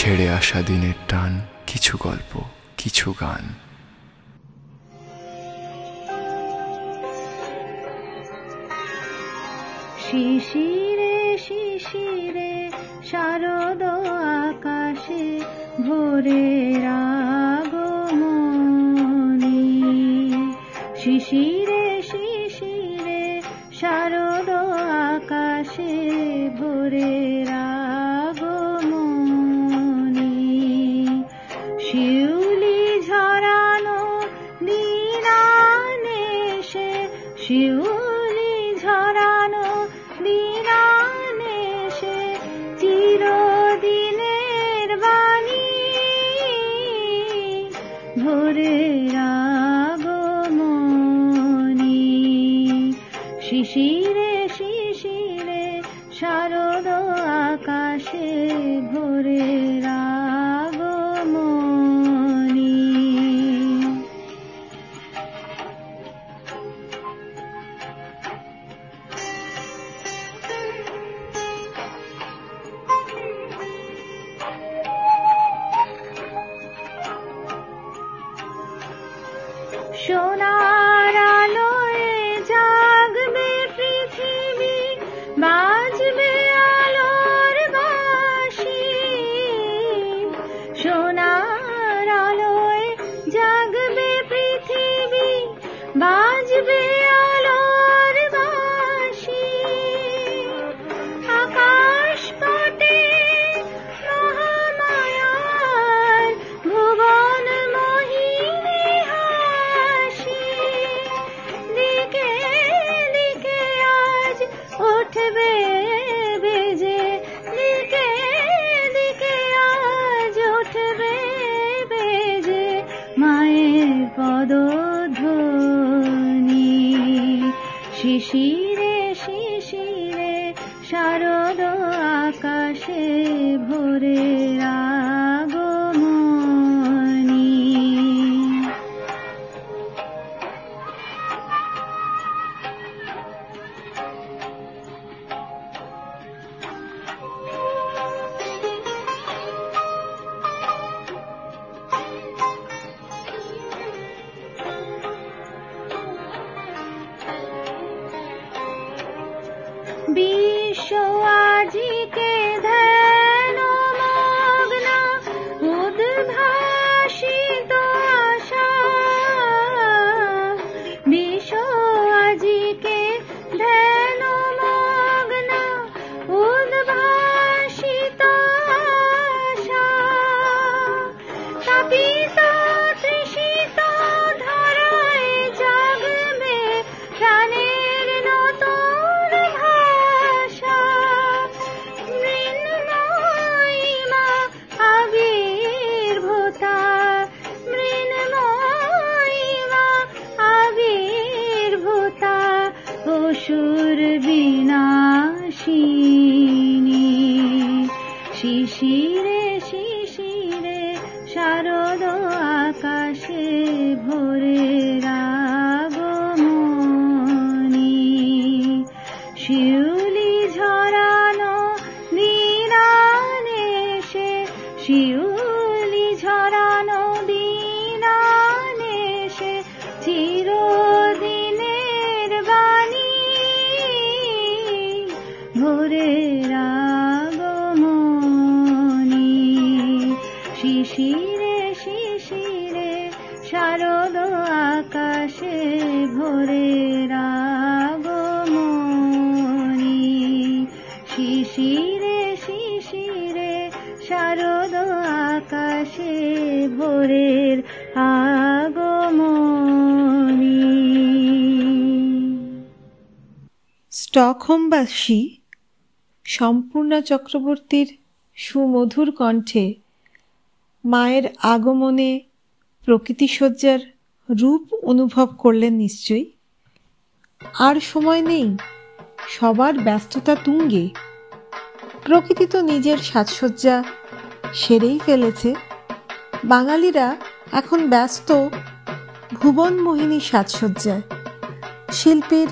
ছেড়ে আসা দিনের টান, কিছু গল্প, কিছু গান। শিশিরে শিশিরে, শারদ আকাশে ভোরে রাগ শিশির be she আসে ভোরের স্টকহোমবাসী, সম্পূর্ণা চক্রবর্তীর সুমধুর কণ্ঠে মায়ের আগমনে প্রকৃতিসজ্জার রূপ অনুভব করলেন নিশ্চয়ই। আর সময় নেই, সবার ব্যস্ততা তুঙ্গে। প্রকৃতি তো নিজের সাজসজ্জা সেরেই ফেলেছে। বাঙালিরা এখন ব্যস্ত, ভুবন মোহিনী সাজসজ্জায়। শিল্পীর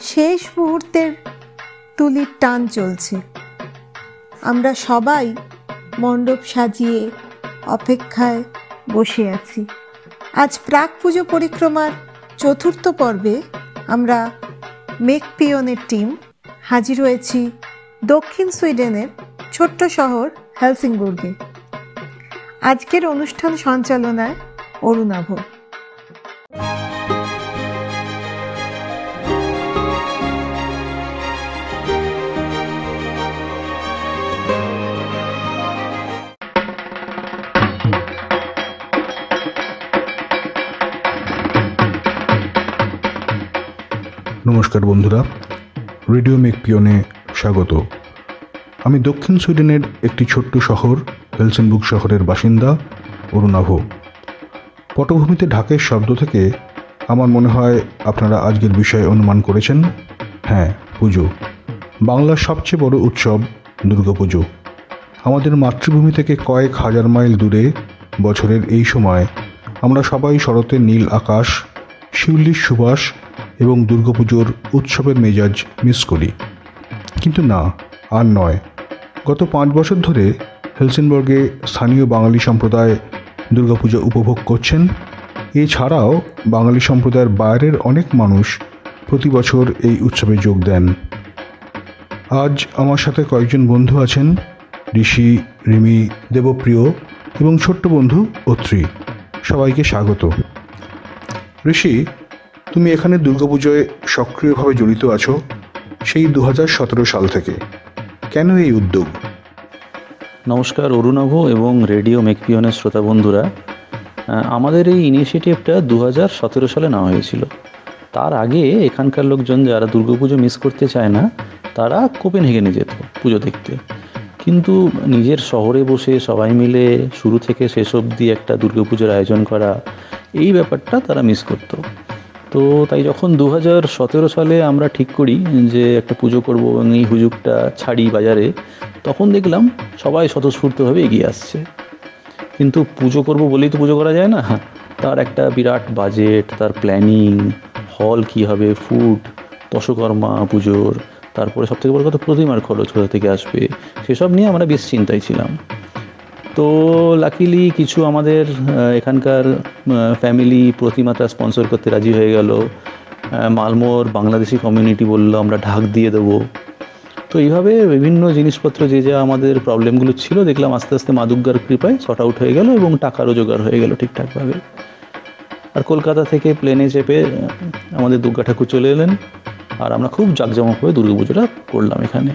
শেষ মুহূর্তের তুলির টান চলছে। আমরা সবাই মণ্ডপ সাজিয়ে অপেক্ষায় বসে আছি। আজ প্রাক পুজো পরিক্রমার চতুর্থ পর্বে আমরা মেকপিয়নের টিম হাজির হয়েছি দক্ষিণ সুইডেনের ছোট্ট শহর হেলসিংবুর্গে আজকের অনুষ্ঠান সঞ্চালনায় অরুণাভ। নমস্কার বন্ধুরা। রেডিও মেকপিয়নে স্বাগত। আমি দক্ষিণ সুইডেনের একটি ছোট্ট শহর হেলসেনবুক শহরের বাসিন্দা, অরুণাভ। পটভূমিতে ঢাকের শব্দ থেকে আমার মনে হয় আপনারা আজকের বিষয়ে অনুমান করেছেন। হ্যাঁ পুজো। বাংলার সবচেয়ে বড় উৎসব দুর্গাপুজো আমাদের মাতৃভূমি থেকে কয়েক হাজার মাইল দূরে বছরের এই সময় আমরা সবাই শরতের নীল আকাশ, শিউলির সুবাস এবং দুর্গাপুজোর উৎসবের মেজাজ মিস করি। কিন্তু না, আর নয়। গত পাঁচ বছর ধরে হেলসিনবর্গে স্থানীয় বাঙালি সম্প্রদায় দুর্গাপুজো উপভোগ করছেন। এছাড়াও বাঙালি সম্প্রদায়ের বাইরের অনেক মানুষ প্রতি বছর এই উৎসবে যোগ দেন। আজ আমার সাথে কয়েকজন বন্ধু আছেন, ঋষি, রিমি, দেবপ্রিয় এবং ছোট্ট বন্ধু অত্রি। সবাইকে স্বাগত। ঋষি, তুমি এখানে দুর্গাপুজোয় সক্রিয়ভাবে জড়িত আছো সেই দু হাজার সতেরো সাল থেকে। কেন এই উদ্যোগ? নমস্কার, অরুণাভ এবং রেডিও মেকপিয়নের শ্রোতা বন্ধুরা। আমাদের এই ইনিশিয়েটিভটা দু সতেরো সালে নেওয়া হয়েছিল। তার আগে এখানকার লোকজন যারা দুর্গাপুজো মিস করতে চায় না, তারা কোপেন কোপেনহেগেনে যেত পুজো দেখতে। কিন্তু নিজের শহরে বসে সবাই মিলে শুরু থেকে শেষ অবধি একটা দুর্গাপুজোর আয়োজন করা, এই ব্যাপারটা তারা মিস করতো। তো তাই যখন দু হাজার সতেরো সালে আমরা ঠিক করি যে একটা পুজো করব এবং এই হুজুগটা ছাড়ি বাজারে, তখন দেখলাম সবাই স্বতঃস্ফূর্তভাবে এগিয়ে আসছে। কিন্তু পুজো করব বলেই তো পুজো করা যায় না। তার একটা বিরাট বাজেট তার প্ল্যানিং হল কী হবে ফুড দশকর্মা পুজোর, তারপরে সবথেকে বড় কথা প্রতিমার খরচ কোথা থেকে আসবে, সেসব নিয়ে আমরা বেশ চিন্তায় ছিলাম। তো লাকিলি কিছু আমাদের এখানকার ফ্যামিলি প্রতিমাটা স্পন্সর করতে রাজি হয়ে গেল। মালমোর বাংলাদেশি কমিউনিটি বলল, আমরা ঢাক দিয়ে দেবো। তো এইভাবে বিভিন্ন জিনিসপত্র যে যা আমাদের প্রবলেমগুলো ছিল, দেখলাম আস্তে আস্তে মা কৃপায় শর্ট আউট হয়ে গেল এবং টাকারও জোগাড় হয়ে গেল ঠিকঠাকভাবে। আর কলকাতা থেকে প্লেনে চেপে, আমাদের দুর্গা ঠাকুর চলে এলেন। আর আমরা খুব জাঁকজমক হয়ে দুর্গাপুজোটা করলাম এখানে।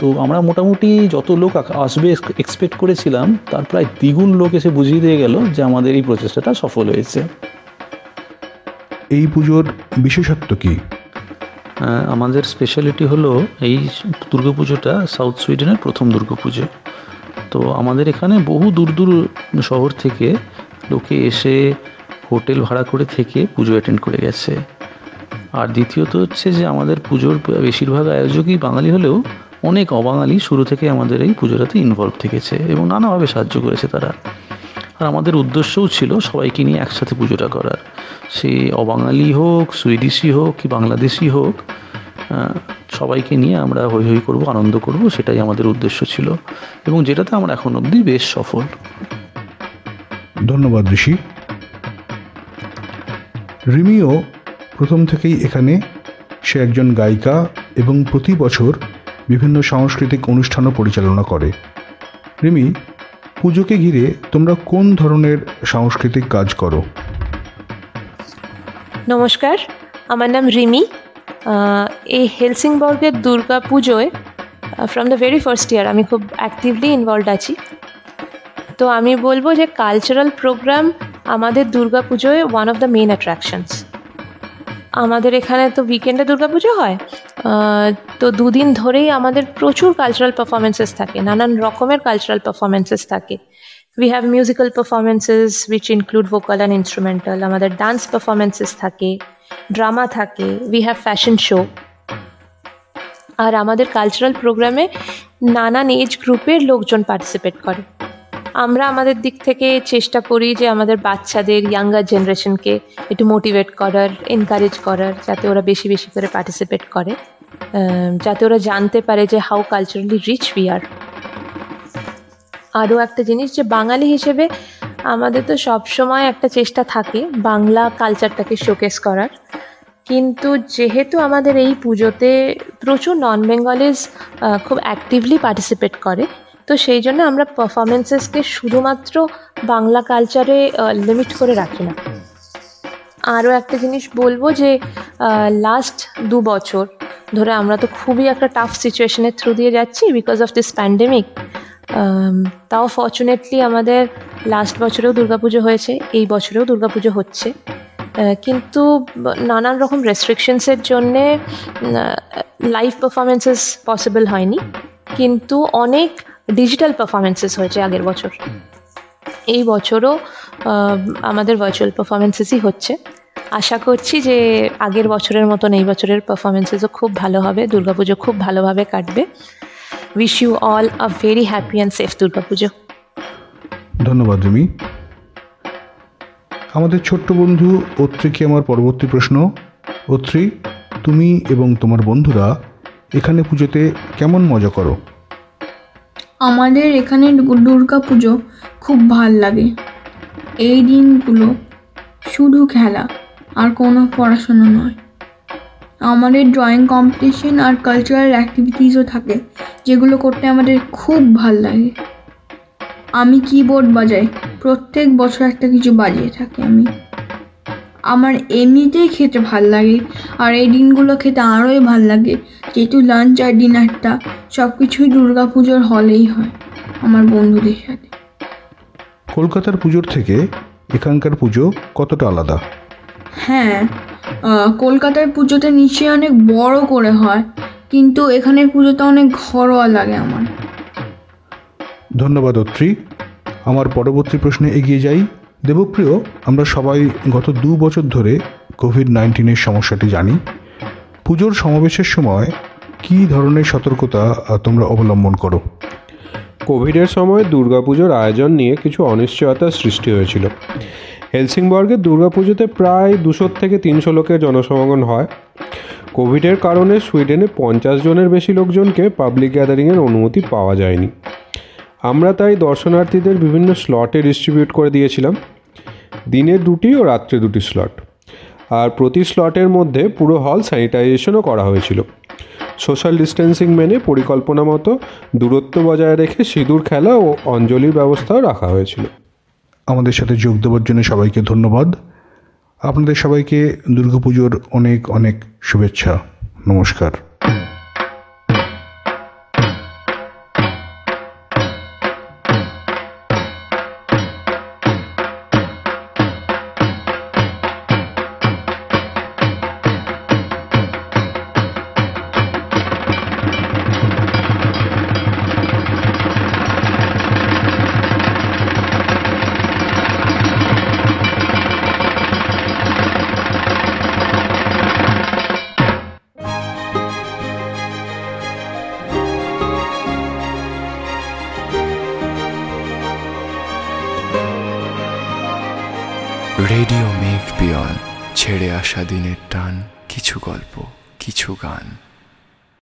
তো আমরা মোটামুটি যত লোক আসবে এক্সপেক্ট করেছিলাম তার প্রায় দ্বিগুণ লোক এসে বুঝিয়ে দিয়ে গেল যে আমাদের এই প্রচেষ্টাটা সফল হয়েছে। এই পুজোর বিশেষত্ব কি? আমাদের স্পেশালিটি হলো এই দুর্গাপুজোটা সাউথ সুইডেনের প্রথম দুর্গাপুজো তো আমাদের এখানে বহু দূর দূর শহর থেকে লোকে এসে হোটেল ভাড়া করে থেকে পুজো অ্যাটেন্ড করে গেছে। আর দ্বিতীয়ত হচ্ছে যে আমাদের পুজোর বেশিরভাগ আয়োজকই বাঙালি হলেও অনেক অবাঙালি শুরু থেকে আমাদের এই পুজোটাতে ইনভলভ থেকেছে এবং নানাভাবে সাহায্য করেছে তারা। আর আমাদের উদ্দেশ্যও ছিল সবাইকে নিয়ে একসাথে পুজোটা করার। সে অবাঙালি হোক, সুইডিশি হোক কি বাংলাদেশি হোক সবাইকে নিয়ে আমরা হই হই করব, আনন্দ করব, সেটাই আমাদের উদ্দেশ্য ছিল এবং যেটাতে আমরা এখন অবধি বেশ সফল। ধন্যবাদ ঋষি। রিমিও প্রথম থেকেই এখানে। সে একজন গায়িকা এবং প্রতি বছর বিভিন্ন সাংস্কৃতিক অনুষ্ঠানও পরিচালনা করে। রিমি, পুজোকে ঘিরে তোমরা কোন ধরনের সাংস্কৃতিক কাজ করো? নমস্কার, আমার নাম রিমি। এই হেলসিংবর্গের দুর্গা পুজোয় from the very first year আমি খুব অ্যাক্টিভলি ইনভলভ আছি। তো আমি বলব যে কালচারাল প্রোগ্রাম আমাদের দুর্গা পুজোয় one of the main attractions আমাদের এখানে তো উইকেন্ডে দুর্গা পুজো হয়। তো দুদিন ধরেই আমাদের প্রচুর কালচারাল পারফরমেন্সেস থাকে, নানান রকমের কালচারাল পারফরমেন্সেস থাকে। We have musical performances which include vocal and instrumental আমাদের ডান্স পারফরমেন্সেস থাকে ড্রামা থাকে উই হ্যাভ ফ্যাশন শো আর আমাদের কালচারাল প্রোগ্রামে নানান এজ গ্রুপের লোকজন পার্টিসিপেট করে। আমরা আমাদের দিক থেকে চেষ্টা করি যে আমাদের বাচ্চাদের ইয়াঙ্গার জেনারেশনকে একটু মোটিভেট করার এনকারেজ করার, যাতে ওরা বেশি বেশি করে পার্টিসিপেট করে। যাতে ওরা জানতে পারে যে how culturally rich we are আরও একটা জিনিস যে বাঙালি হিসেবে আমাদের তো সব সময় একটা চেষ্টা থাকে বাংলা কালচারটাকে শোকেস করার। কিন্তু যেহেতু আমাদের এই পুজোতে প্রচুর নন বেঙ্গলিজ খুব অ্যাক্টিভলি পার্টিসিপেট করে তো সেই জন্য আমরা পারফরমেন্সেসকে শুধুমাত্র বাংলা কালচারে লিমিট করে রাখি না। আরও একটা জিনিস বলব যে লাস্ট দু বছর ধরে আমরা তো খুবই একটা টাফ সিচুয়েশনের থ্রু দিয়ে যাচ্ছি বিকজ অফ দিস প্যান্ডেমিক তাও ফর্চুনেটলি আমাদের লাস্ট বছরেও দুর্গাপুজো হয়েছে, এই বছরেও দুর্গাপুজো হচ্ছে। কিন্তু নানান রকম রেস্ট্রিকশনসের জন্যে লাইভ পারফরমেন্সেস পসিবল হয়নি। কিন্তু অনেক ডিজিটাল পারফরমেন্সেস হয়েছে আগের বছর। এই বছরও আমাদের ভার্চুয়াল পারফরমেন্সেসই হচ্ছে। আশা করছি যে আগের বছরের মতন এই বছরের পারফরমেন্সেসও খুব ভালো হবে, দুর্গাপুজো খুব ভালোভাবে কাটবে। Wish you all a very happy and safe Durga Puja. ধন্যবাদ, রিমি। আমাদের ছোট্ট বন্ধু অত্রিকে আমার পরবর্তী প্রশ্ন। অত্রি, তুমি এবং তোমার বন্ধুরা এখানে পুজোতে কেমন মজা করো? আমাদের এখানে দুর্গা পুজো খুব ভালো লাগে। এই দিনগুলো শুধু খেলা আর কোনো পড়াশুনো নয়। আমাদের ড্রয়িং কম্পিটিশন আর কালচারাল অ্যাক্টিভিটিসও থাকে, যেগুলো করতে আমাদের খুব ভালো লাগে। আমি কিবোর্ড বাজাই, প্রত্যেক বছর একটা কিছু বাজিয়ে থাকি আমি। আমার এমনিতেই খেতে ভালো লাগে। আর এই দিনগুলো খেতে আরোই ভালো লাগে। যেহেতু লাঞ্চ আর ডিনারটা সব কিছুই দুর্গা পুজোর হলেই হয় আমার বন্ধুদের সাথে। কলকাতার পুজোর থেকে এখানকার পুজো কতটা আলাদা? হ্যাঁ কলকাতার পুজোতে নিশ্চয়ই অনেক বড় করে হয় কিন্তু এখানের পুজোটা অনেক ঘরোয়া লাগে আমার। ধন্যবাদ অত্রি। আমার পরবর্তী প্রশ্নে এগিয়ে যাই। দেবপ্রিয়, আমরা সবাই গত দু বছর ধরে কোভিড নাইন্টিনের সমস্যাটি জানি। পুজোর সমাবেশের সময় কী ধরনের সতর্কতা তোমরা অবলম্বন করো? কোভিডের সময় দুর্গাপুজোর আয়োজন নিয়ে কিছু অনিশ্চয়তার সৃষ্টি হয়েছিল। হেলসিংবর্গের দুর্গাপুজোতে প্রায় দুশো থেকে তিনশো লোকের জনসমাগম হয়। কোভিডের কারণে সুইডেনে পঞ্চাশ জনের বেশি লোকজনকে পাবলিক গ্যাদারিংয়ের অনুমতি পাওয়া যায়নি। আমরা তাই দর্শনার্থীদের বিভিন্ন স্লটে ডিস্ট্রিবিউট করে দিয়েছিলাম। দিনে দুটি ও রাত্রে দুটি স্লট। আর প্রতি স্লটের মধ্যে পুরো হল স্যানিটাইজেশনও করা হয়েছিল। সোশ্যাল ডিস্টেন্সিং মেনে পরিকল্পনা মতো দূরত্ব বজায় রেখে সিঁদুর খেলা ও অঞ্জলির ব্যবস্থাও রাখা হয়েছিল। আমাদের সাথে যোগ দেওয়ার জন্য সবাইকে ধন্যবাদ। আপনাদের সবাইকে দুর্গাপুজোর অনেক অনেক শুভেচ্ছা। নমস্কার। আসা দিনের টান কিছু গল্প কিছু গান।